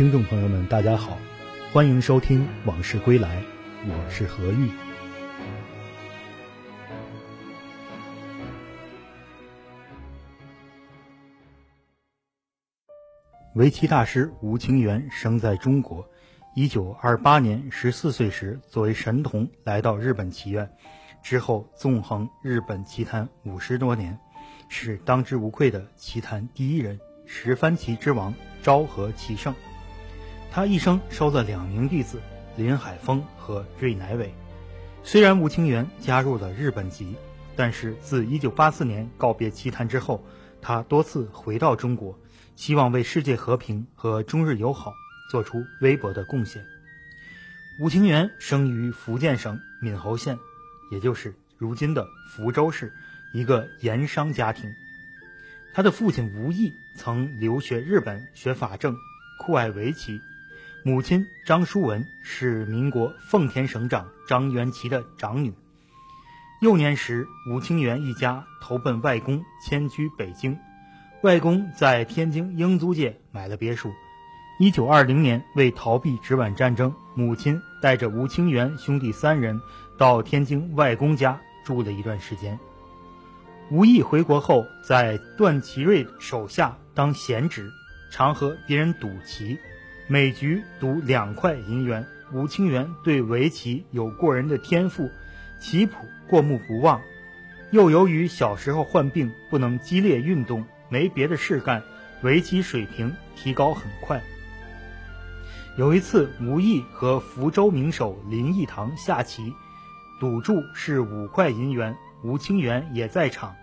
听众朋友们，大家好，欢迎收听《往事归来》，我是何玉。围棋大师吴清源生在中国，一九二八年十四岁时，作为神童来到日本棋院，之后纵横日本棋坛五十多年，是当之无愧的棋坛第一人，十番棋之王，昭和棋圣。他一生收了两名弟子林海峰和芮乃伟。虽然吴清源加入了日本籍，但是自一九八四年告别棋坛之后，他多次回到中国。希望为世界和平和中日友好做出微薄的贡献。吴清源生于福建省闽侯县，也就是如今的福州市，一个盐商家庭。他的父亲吴毅曾留学日本学法政，酷爱围棋；母亲张淑文是民国奉天省长张元奇的长女。幼年时，吴清源一家投奔外公，迁居北京。外公在天津英租界买了别墅。一九二零年，为逃避直皖战争，母亲带着吴清源兄弟三人到天津外公家住了一段时间。吴毅回国后，在段祺瑞手下当闲职，常和别人赌棋，每局赌两块银元。吴清源对围棋有过人的天赋，棋谱过目不忘，又由于小时候患病，不能激烈运动。没别的事干，围棋水平提高很快。有一次，吴毅和福州名手林义堂下棋，赌注是五块银元，吴清源也在场。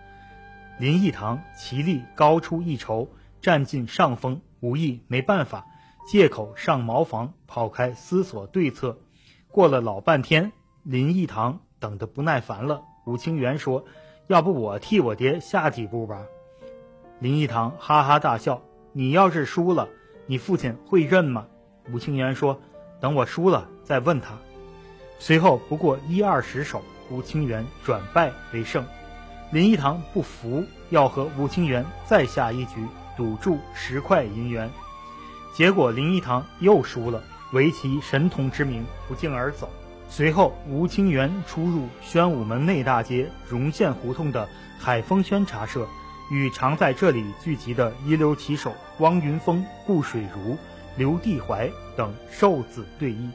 林义堂棋力高出一筹，占尽上风。吴毅没办法，借口上茅房跑开思索对策。过了老半天，林义堂等得不耐烦了。吴清源说：“要不我替我爹下几步吧。”林义堂哈哈大笑：“你要是输了，你父亲会认吗？”吴清源说：“等我输了再问他。”随后不过一二十手，吴清源转败为胜。林义堂不服，要和吴清源再下一局，赌注十块银元。结果林一堂又输了，围棋神童之名不胫而走。随后，吴清源出入宣武门内大街荣县胡同的海丰轩茶社。与常在这里聚集的一流棋手汪云峰、顾水如、刘地怀等授子对弈。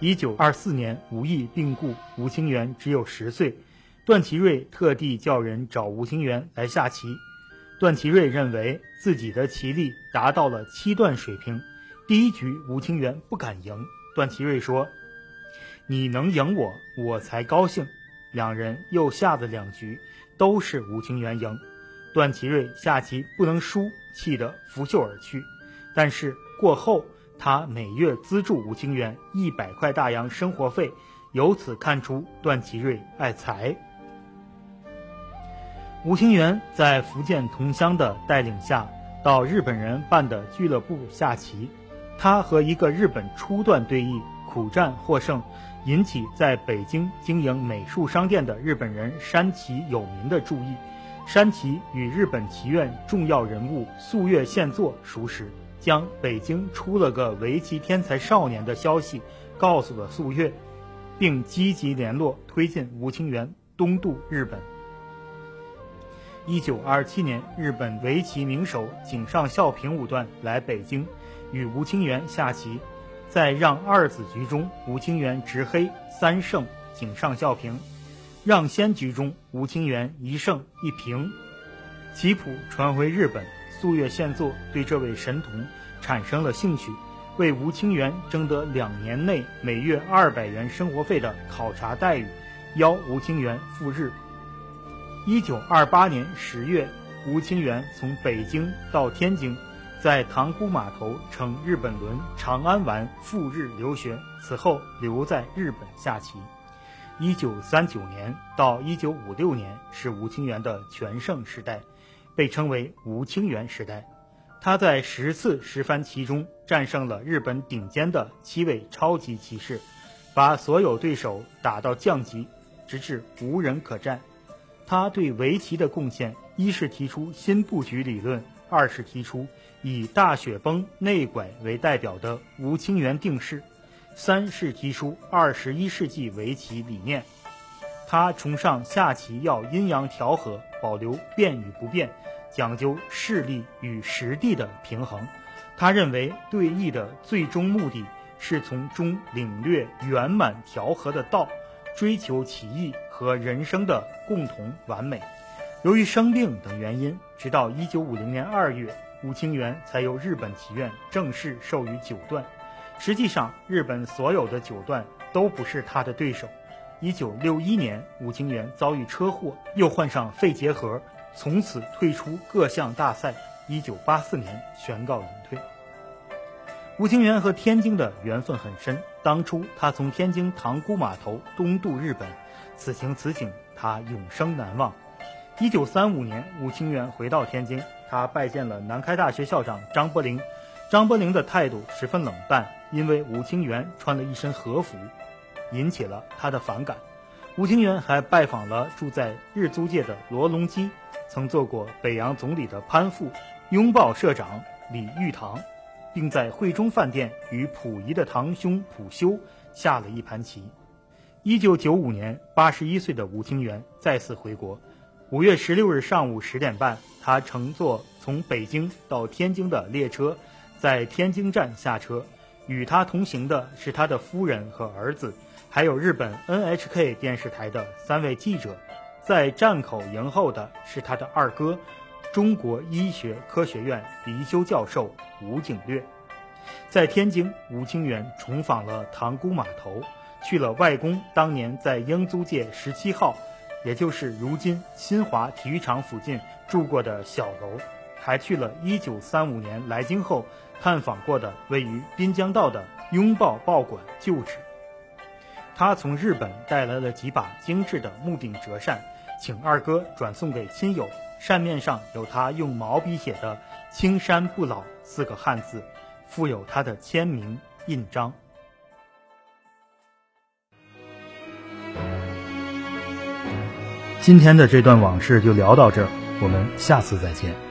一九二四年，吴毅病故，吴清源只有十岁。段祺瑞特地叫人找吴清源来下棋。段祺瑞认为自己的棋力达到了七段水平，第一局吴清源不敢赢。段祺瑞说：“你能赢我，我才高兴。”两人又下了两局。都是吴清源赢，段祺瑞下棋不能输，气得拂袖而去。但是过后，他每月资助吴清源一百块大洋生活费，由此看出段祺瑞爱财。吴清源在福建同乡的带领下，到日本人办的俱乐部下棋，他和一个日本初段对弈，苦战获胜。引起在北京经营美术商店的日本人山崎有民的注意。山崎与日本棋院重要人物素月宪作熟识，将北京出了个围棋天才少年的消息告诉了素月，并积极联络推进吴清源东渡日本。一九二七年，日本围棋名手井上孝平五段来北京，与吴清源下棋。在让二子局中，吴清源执黑三胜井上孝平；让先局中，吴清源一胜一平。棋谱传回日本，素月宪作对这位神童产生了兴趣，为吴清源争得两年内每月二百元生活费的考察待遇，邀吴清源赴日。一九二八年十月，吴清源从北京到天津。在塘沽码头乘日本轮长安丸赴日留学，此后留在日本下棋。一九三九年到一九五六年是吴清源的全盛时代，被称为吴清源时代。他在十次十番棋中战胜了日本顶尖的七位超级棋士，把所有对手打到降级，直至无人可战。他对围棋的贡献，一是提出新布局理论。二是提出以大雪崩内拐为代表的吴清源定式，三是提出二十一世纪围棋理念。他崇尚下棋要阴阳调和，保留变与不变，讲究势力与实地的平衡。他认为对弈的最终目的是从中领略圆满调和的道，追求棋艺和人生的共同完美。由于生病等原因，直到一九五零年二月，吴清源才由日本棋院正式授予九段。实际上，日本所有的九段都不是他的对手。一九六一年，吴清源遭遇车祸，又患上肺结核，从此退出各项大赛。一九八四年宣告隐退。吴清源和天津的缘分很深，当初他从天津塘沽码头东渡日本，此情此景他永生难忘。一九三五年，吴清源回到天津，他拜见了南开大学校长张伯苓，张伯苓的态度十分冷淡，因为吴清源穿了一身和服。引起了他的反感。吴清源还拜访了住在日租界的罗隆基，曾做过北洋总理的潘富，拥抱社长李玉堂，并在汇中饭店与溥仪的堂兄溥修下了一盘棋。一九九五年，八十一岁的吴清源再次回国。五月十六日上午十点半，他乘坐从北京到天津的列车，在天津站下车。与他同行的是他的夫人和儿子。还有日本 NHK 电视台的三位记者，在站口迎候的是他的二哥，中国医学科学院离休教授吴景略。在天津，吴清源重访了塘沽码头，去了外公当年在英租界十七号，也就是如今新华体育场附近住过的小楼，还去了一九三五年来京后探访过的位于滨江道的拥抱报馆旧址。他从日本带来了几把精致的木柄折扇，请二哥转送给亲友。扇面上有他用毛笔写的“青山不老”四个汉字，附有他的签名印章。今天的这段往事就聊到这儿，我们下次再见。